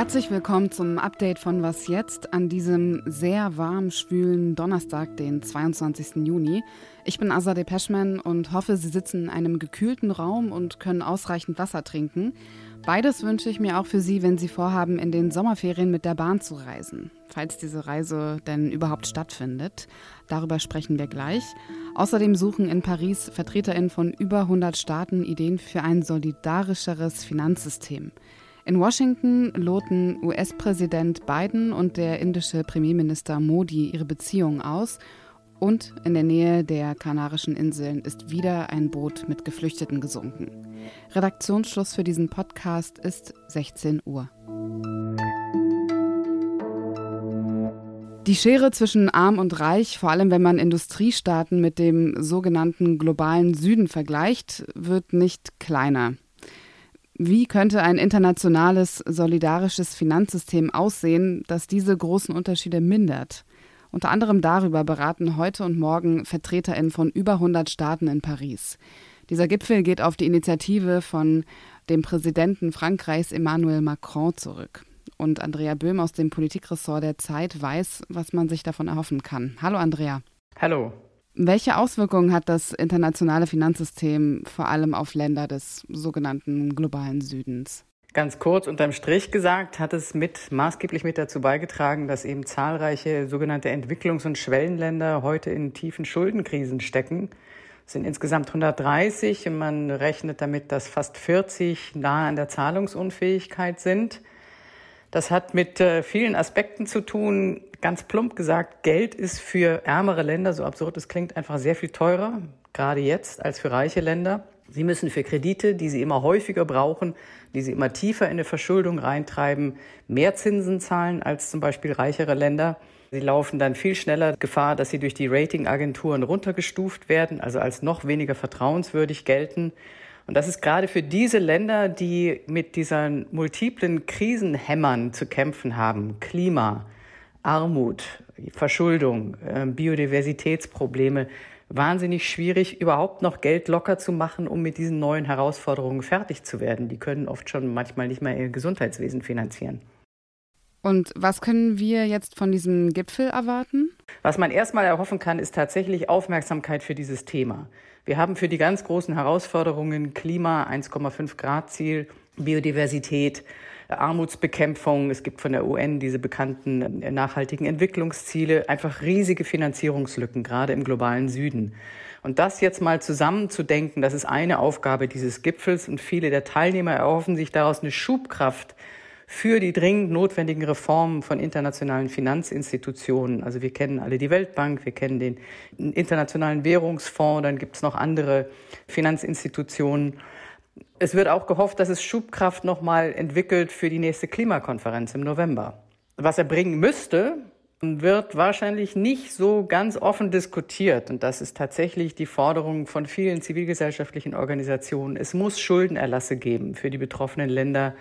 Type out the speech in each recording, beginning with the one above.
Herzlich willkommen zum Update von Was jetzt an diesem sehr warm schwülen Donnerstag, den 22. Juni. Ich bin Azadeh Peschman und hoffe, Sie sitzen in einem gekühlten Raum und können ausreichend Wasser trinken. Beides wünsche ich mir auch für Sie, wenn Sie vorhaben, in den Sommerferien mit der Bahn zu reisen, falls diese Reise denn überhaupt stattfindet. Darüber sprechen wir gleich. Außerdem suchen in Paris VertreterInnen von über 100 Staaten Ideen für ein solidarischeres Finanzsystem. In Washington loten US-Präsident Biden und der indische Premierminister Modi ihre Beziehungen aus. Und in der Nähe der Kanarischen Inseln ist wieder ein Boot mit Geflüchteten gesunken. Redaktionsschluss für diesen Podcast ist 16 Uhr. Die Schere zwischen arm und reich, vor allem wenn man Industriestaaten mit dem sogenannten globalen Süden vergleicht, wird nicht kleiner. Wie könnte ein internationales, solidarisches Finanzsystem aussehen, das diese großen Unterschiede mindert? Unter anderem darüber beraten heute und morgen VertreterInnen von über 100 Staaten in Paris. Dieser Gipfel geht auf die Initiative von dem Präsidenten Frankreichs Emmanuel Macron zurück. Und Andrea Böhm aus dem Politikressort der Zeit weiß, was man sich davon erhoffen kann. Hallo Andrea. Hallo. Welche Auswirkungen hat das internationale Finanzsystem vor allem auf Länder des sogenannten globalen Südens? Ganz kurz unterm Strich gesagt, hat es mit maßgeblich mit dazu beigetragen, dass eben zahlreiche sogenannte Entwicklungs- und Schwellenländer heute in tiefen Schuldenkrisen stecken. Es sind insgesamt 130 und man rechnet damit, dass fast 40 nahe an der Zahlungsunfähigkeit sind. Das hat mit äh, vielen Aspekten zu tun. Ganz plump gesagt, Geld ist für ärmere Länder, so absurd es klingt, einfach sehr viel teurer, gerade jetzt, als für reiche Länder. Sie müssen für Kredite, die sie immer häufiger brauchen, die sie immer tiefer in eine Verschuldung reintreiben, mehr Zinsen zahlen als zum Beispiel reichere Länder. Sie laufen dann viel schneller Gefahr, dass sie durch die Ratingagenturen runtergestuft werden, also als noch weniger vertrauenswürdig gelten. Und das ist gerade für diese Länder, die mit diesen multiplen Krisenhämmern zu kämpfen haben, Klima, Armut, Verschuldung, ähm, Biodiversitätsprobleme, wahnsinnig schwierig, überhaupt noch Geld locker zu machen, um mit diesen neuen Herausforderungen fertig zu werden. Die können oft schon manchmal nicht mehr ihr Gesundheitswesen finanzieren. Und was können wir jetzt von diesem Gipfel erwarten? Was man erstmal erhoffen kann, ist tatsächlich Aufmerksamkeit für dieses Thema. Wir haben für die ganz großen Herausforderungen Klima, 1,5 Grad Ziel, Biodiversität, Armutsbekämpfung. Es gibt von der UN diese bekannten äh, nachhaltigen Entwicklungsziele, einfach riesige Finanzierungslücken, gerade im globalen Süden. Und das jetzt mal zusammenzudenken, das ist eine Aufgabe dieses Gipfels und viele der Teilnehmer erhoffen sich daraus eine Schubkraft für die dringend notwendigen Reformen von internationalen Finanzinstitutionen. Also wir kennen alle die Weltbank, wir kennen den Internationalen Währungsfonds, dann gibt es noch andere Finanzinstitutionen. Es wird auch gehofft, dass es Schubkraft nochmal entwickelt für die nächste Klimakonferenz im November. Was er bringen müsste, wird wahrscheinlich nicht so ganz offen diskutiert. Und das ist tatsächlich die Forderung von vielen zivilgesellschaftlichen Organisationen. Es muss Schuldenerlasse geben für die betroffenen Länder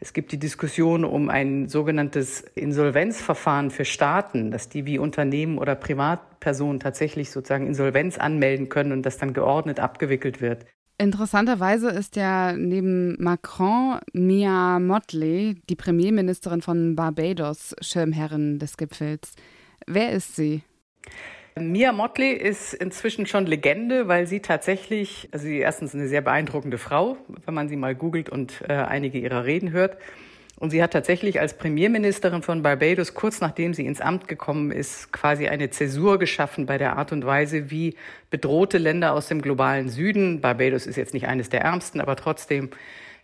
es gibt die Diskussion um ein sogenanntes Insolvenzverfahren für Staaten, dass die wie Unternehmen oder Privatpersonen tatsächlich sozusagen Insolvenz anmelden können und das dann geordnet abgewickelt wird. Interessanterweise ist ja neben Macron Mia Motley, die Premierministerin von Barbados, Schirmherrin des Gipfels. Wer ist sie? Mia Motley ist inzwischen schon Legende, weil sie tatsächlich, also sie erstens eine sehr beeindruckende Frau, wenn man sie mal googelt und äh, einige ihrer Reden hört. Und sie hat tatsächlich als Premierministerin von Barbados, kurz nachdem sie ins Amt gekommen ist, quasi eine Zäsur geschaffen bei der Art und Weise, wie bedrohte Länder aus dem globalen Süden, Barbados ist jetzt nicht eines der ärmsten, aber trotzdem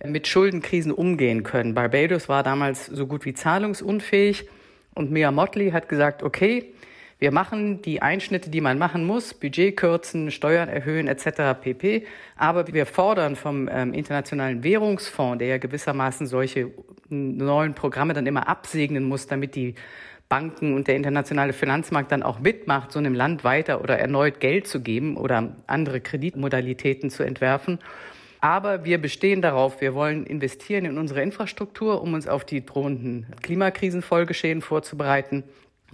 mit Schuldenkrisen umgehen können. Barbados war damals so gut wie zahlungsunfähig und Mia Motley hat gesagt, okay, wir machen die Einschnitte, die man machen muss, Budget kürzen, Steuern erhöhen etc. pp. Aber wir fordern vom ähm, Internationalen Währungsfonds, der ja gewissermaßen solche neuen Programme dann immer absegnen muss, damit die Banken und der internationale Finanzmarkt dann auch mitmacht, so einem Land weiter oder erneut Geld zu geben oder andere Kreditmodalitäten zu entwerfen. Aber wir bestehen darauf, wir wollen investieren in unsere Infrastruktur, um uns auf die drohenden Klimakrisenfolgeschäden vorzubereiten.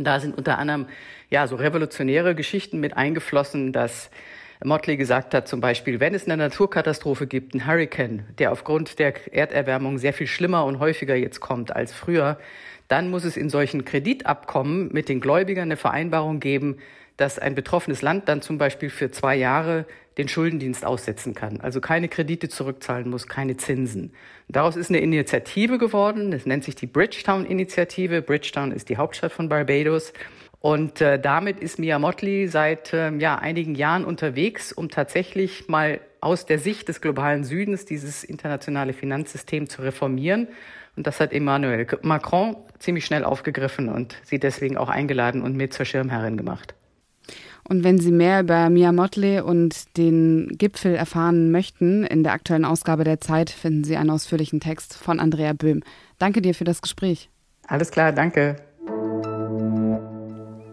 Und da sind unter anderem ja so revolutionäre Geschichten mit eingeflossen, dass Motley gesagt hat, zum Beispiel, wenn es eine Naturkatastrophe gibt, ein Hurricane, der aufgrund der Erderwärmung sehr viel schlimmer und häufiger jetzt kommt als früher, dann muss es in solchen Kreditabkommen mit den Gläubigern eine Vereinbarung geben, dass ein betroffenes Land dann zum Beispiel für zwei Jahre den Schuldendienst aussetzen kann, also keine Kredite zurückzahlen muss, keine Zinsen. Daraus ist eine Initiative geworden, das nennt sich die Bridgetown-Initiative. Bridgetown ist die Hauptstadt von Barbados. Und äh, damit ist Mia Motley seit äh, ja, einigen Jahren unterwegs, um tatsächlich mal aus der Sicht des globalen Südens dieses internationale Finanzsystem zu reformieren. Und das hat Emmanuel Macron ziemlich schnell aufgegriffen und sie deswegen auch eingeladen und mit zur Schirmherrin gemacht. Und wenn Sie mehr über Mia Motley und den Gipfel erfahren möchten, in der aktuellen Ausgabe der Zeit finden Sie einen ausführlichen Text von Andrea Böhm. Danke dir für das Gespräch. Alles klar, danke.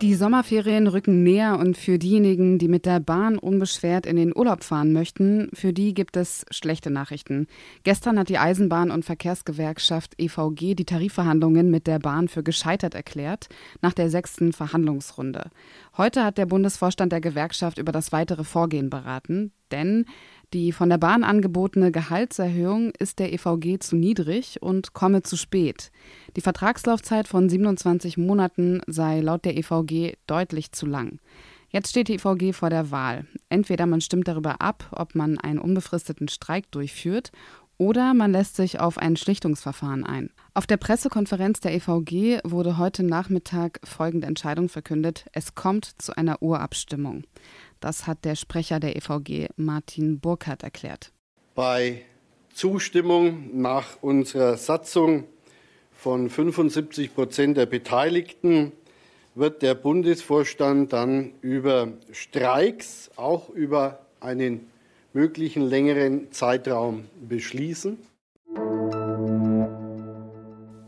Die Sommerferien rücken näher und für diejenigen, die mit der Bahn unbeschwert in den Urlaub fahren möchten, für die gibt es schlechte Nachrichten. Gestern hat die Eisenbahn- und Verkehrsgewerkschaft EVG die Tarifverhandlungen mit der Bahn für gescheitert erklärt, nach der sechsten Verhandlungsrunde. Heute hat der Bundesvorstand der Gewerkschaft über das weitere Vorgehen beraten, denn die von der Bahn angebotene Gehaltserhöhung ist der EVG zu niedrig und komme zu spät. Die Vertragslaufzeit von 27 Monaten sei laut der EVG deutlich zu lang. Jetzt steht die EVG vor der Wahl. Entweder man stimmt darüber ab, ob man einen unbefristeten Streik durchführt, oder man lässt sich auf ein Schlichtungsverfahren ein. Auf der Pressekonferenz der EVG wurde heute Nachmittag folgende Entscheidung verkündet. Es kommt zu einer Urabstimmung. Das hat der Sprecher der EVG Martin Burkhardt erklärt. Bei Zustimmung nach unserer Satzung von 75 Prozent der Beteiligten wird der Bundesvorstand dann über Streiks, auch über einen möglichen längeren Zeitraum beschließen.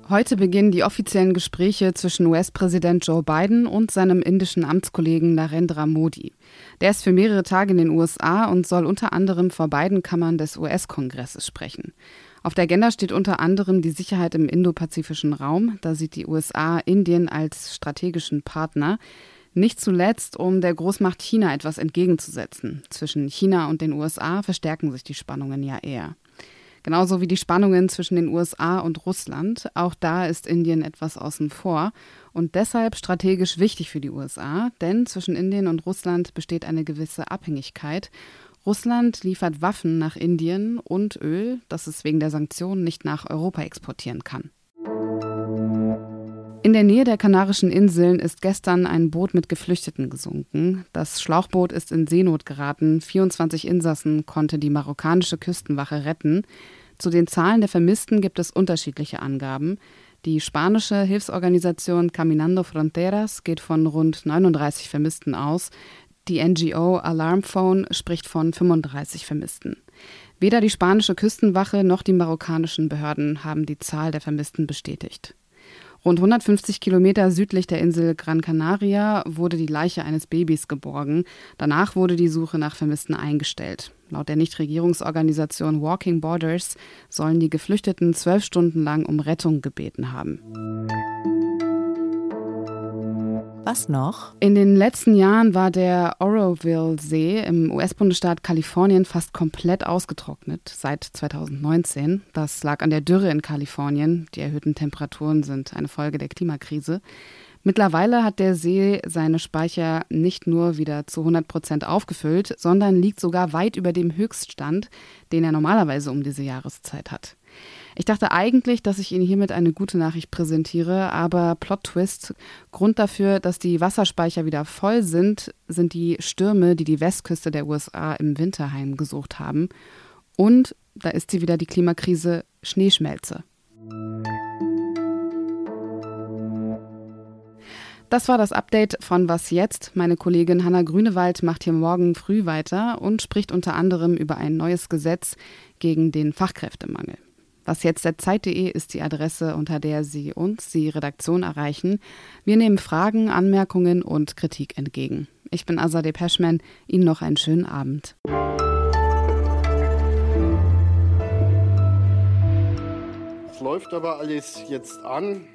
Heute beginnen die offiziellen Gespräche zwischen US-Präsident Joe Biden und seinem indischen Amtskollegen Narendra Modi. Der ist für mehrere Tage in den USA und soll unter anderem vor beiden Kammern des US-Kongresses sprechen. Auf der Agenda steht unter anderem die Sicherheit im indopazifischen Raum. Da sieht die USA Indien als strategischen Partner. Nicht zuletzt, um der Großmacht China etwas entgegenzusetzen. Zwischen China und den USA verstärken sich die Spannungen ja eher. Genauso wie die Spannungen zwischen den USA und Russland. Auch da ist Indien etwas außen vor und deshalb strategisch wichtig für die USA, denn zwischen Indien und Russland besteht eine gewisse Abhängigkeit. Russland liefert Waffen nach Indien und Öl, das es wegen der Sanktionen nicht nach Europa exportieren kann. In der Nähe der Kanarischen Inseln ist gestern ein Boot mit Geflüchteten gesunken. Das Schlauchboot ist in Seenot geraten. 24 Insassen konnte die marokkanische Küstenwache retten. Zu den Zahlen der Vermissten gibt es unterschiedliche Angaben. Die spanische Hilfsorganisation Caminando Fronteras geht von rund 39 Vermissten aus. Die NGO Alarm Phone spricht von 35 Vermissten. Weder die spanische Küstenwache noch die marokkanischen Behörden haben die Zahl der Vermissten bestätigt. Rund 150 Kilometer südlich der Insel Gran Canaria wurde die Leiche eines Babys geborgen. Danach wurde die Suche nach Vermissten eingestellt. Laut der Nichtregierungsorganisation Walking Borders sollen die Geflüchteten zwölf Stunden lang um Rettung gebeten haben. Was noch? In den letzten Jahren war der Oroville-See im US-Bundesstaat Kalifornien fast komplett ausgetrocknet, seit 2019. Das lag an der Dürre in Kalifornien. Die erhöhten Temperaturen sind eine Folge der Klimakrise. Mittlerweile hat der See seine Speicher nicht nur wieder zu 100 Prozent aufgefüllt, sondern liegt sogar weit über dem Höchststand, den er normalerweise um diese Jahreszeit hat. Ich dachte eigentlich, dass ich Ihnen hiermit eine gute Nachricht präsentiere, aber Plot Twist. Grund dafür, dass die Wasserspeicher wieder voll sind, sind die Stürme, die die Westküste der USA im Winter heimgesucht haben. Und da ist sie wieder die Klimakrise Schneeschmelze. Das war das Update von Was jetzt? Meine Kollegin Hanna Grünewald macht hier morgen früh weiter und spricht unter anderem über ein neues Gesetz gegen den Fachkräftemangel. Was jetzt der Zeit.de ist die Adresse, unter der Sie uns, die Redaktion, erreichen. Wir nehmen Fragen, Anmerkungen und Kritik entgegen. Ich bin Azadeh Peschman. Ihnen noch einen schönen Abend. Es läuft aber alles jetzt an.